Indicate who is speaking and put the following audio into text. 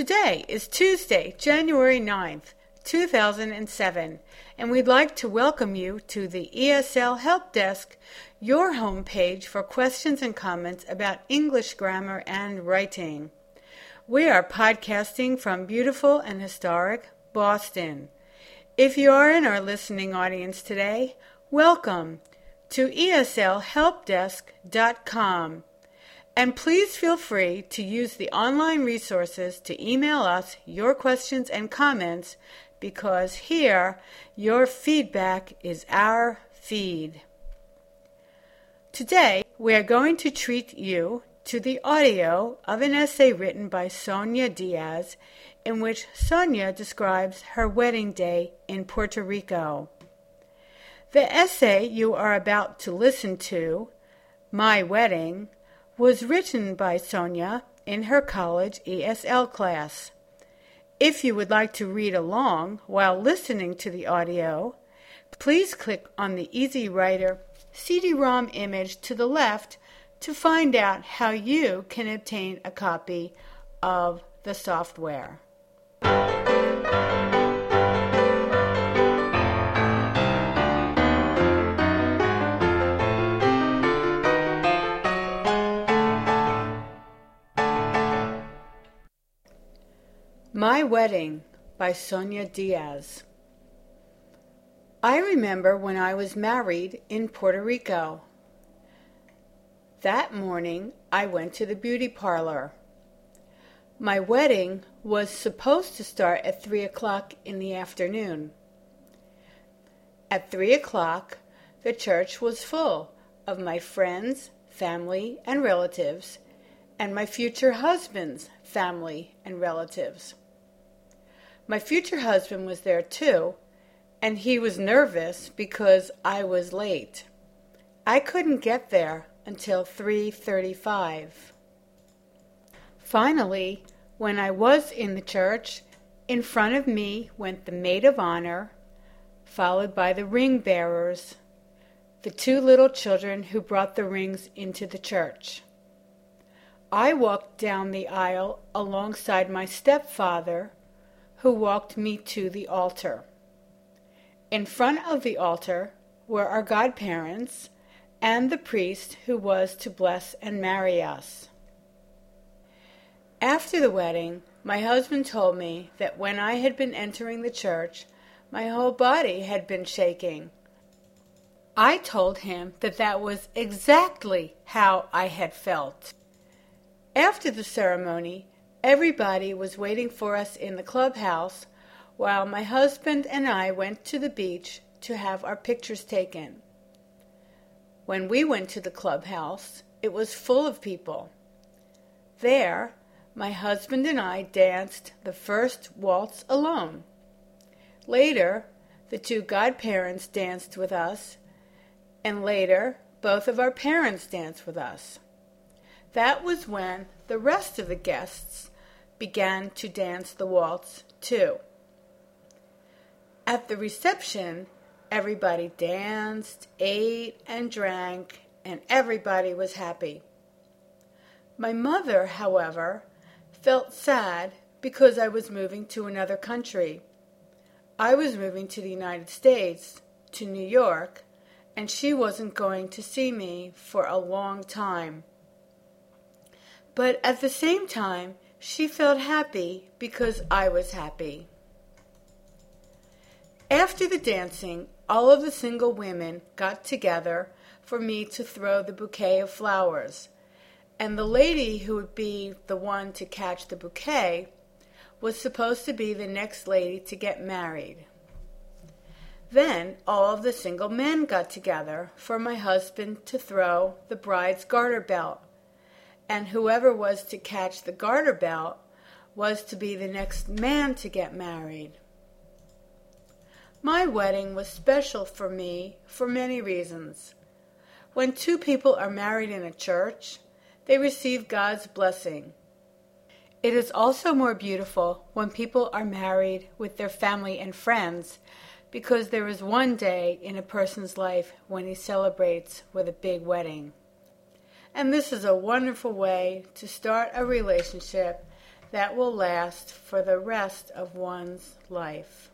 Speaker 1: Today is Tuesday, January 9th, 2007, and we'd like to welcome you to the ESL Help Desk, your homepage for questions and comments about English grammar and writing. We are podcasting from beautiful and historic Boston. If you are in our listening audience today, welcome to eslhelpdesk.com. And please feel free to use the online resources to email us your questions and comments because here your feedback is our feed. Today we are going to treat you to the audio of an essay written by Sonia Diaz in which Sonia describes her wedding day in Puerto Rico. The essay you are about to listen to, My Wedding, was written by Sonia in her college ESL class. If you would like to read along while listening to the audio, please click on the Easy Writer CD-ROM image to the left to find out how you can obtain a copy of the software. My Wedding by Sonia Diaz. I remember when I was married in Puerto Rico. That morning I went to the beauty parlor. My wedding was supposed to start at three o'clock in the afternoon. At three o'clock, the church was full of my friends, family, and relatives, and my future husband's family and relatives. My future husband was there too, and he was nervous because I was late. I couldn't get there until 3:35. Finally, when I was in the church, in front of me went the maid of honor, followed by the ring bearers, the two little children who brought the rings into the church. I walked down the aisle alongside my stepfather, who walked me to the altar. In front of the altar were our godparents and the priest who was to bless and marry us. After the wedding, my husband told me that when I had been entering the church, my whole body had been shaking. I told him that that was exactly how I had felt. After the ceremony, everybody was waiting for us in the clubhouse while my husband and I went to the beach to have our pictures taken. When we went to the clubhouse, it was full of people. There, my husband and I danced the first waltz alone. Later, the two godparents danced with us, and later, both of our parents danced with us. That was when the rest of the guests began to dance the waltz too. At the reception, everybody danced, ate, and drank, and everybody was happy. My mother, however, felt sad because I was moving to another country. I was moving to the United States, to New York, and she wasn't going to see me for a long time. But at the same time, she felt happy because I was happy. After the dancing, all of the single women got together for me to throw the bouquet of flowers and the lady who would be the one to catch the bouquet was supposed to be the next lady to get married. Then all of the single men got together for my husband to throw the bride's garter belt, and whoever was to catch the garter belt was to be the next man to get married. My wedding was special for me for many reasons. When two people are married in a church, they receive God's blessing. It is also more beautiful when people are married with their family and friends because there is one day in a person's life when he celebrates with a big wedding. And this is a wonderful way to start a relationship that will last for the rest of one's life.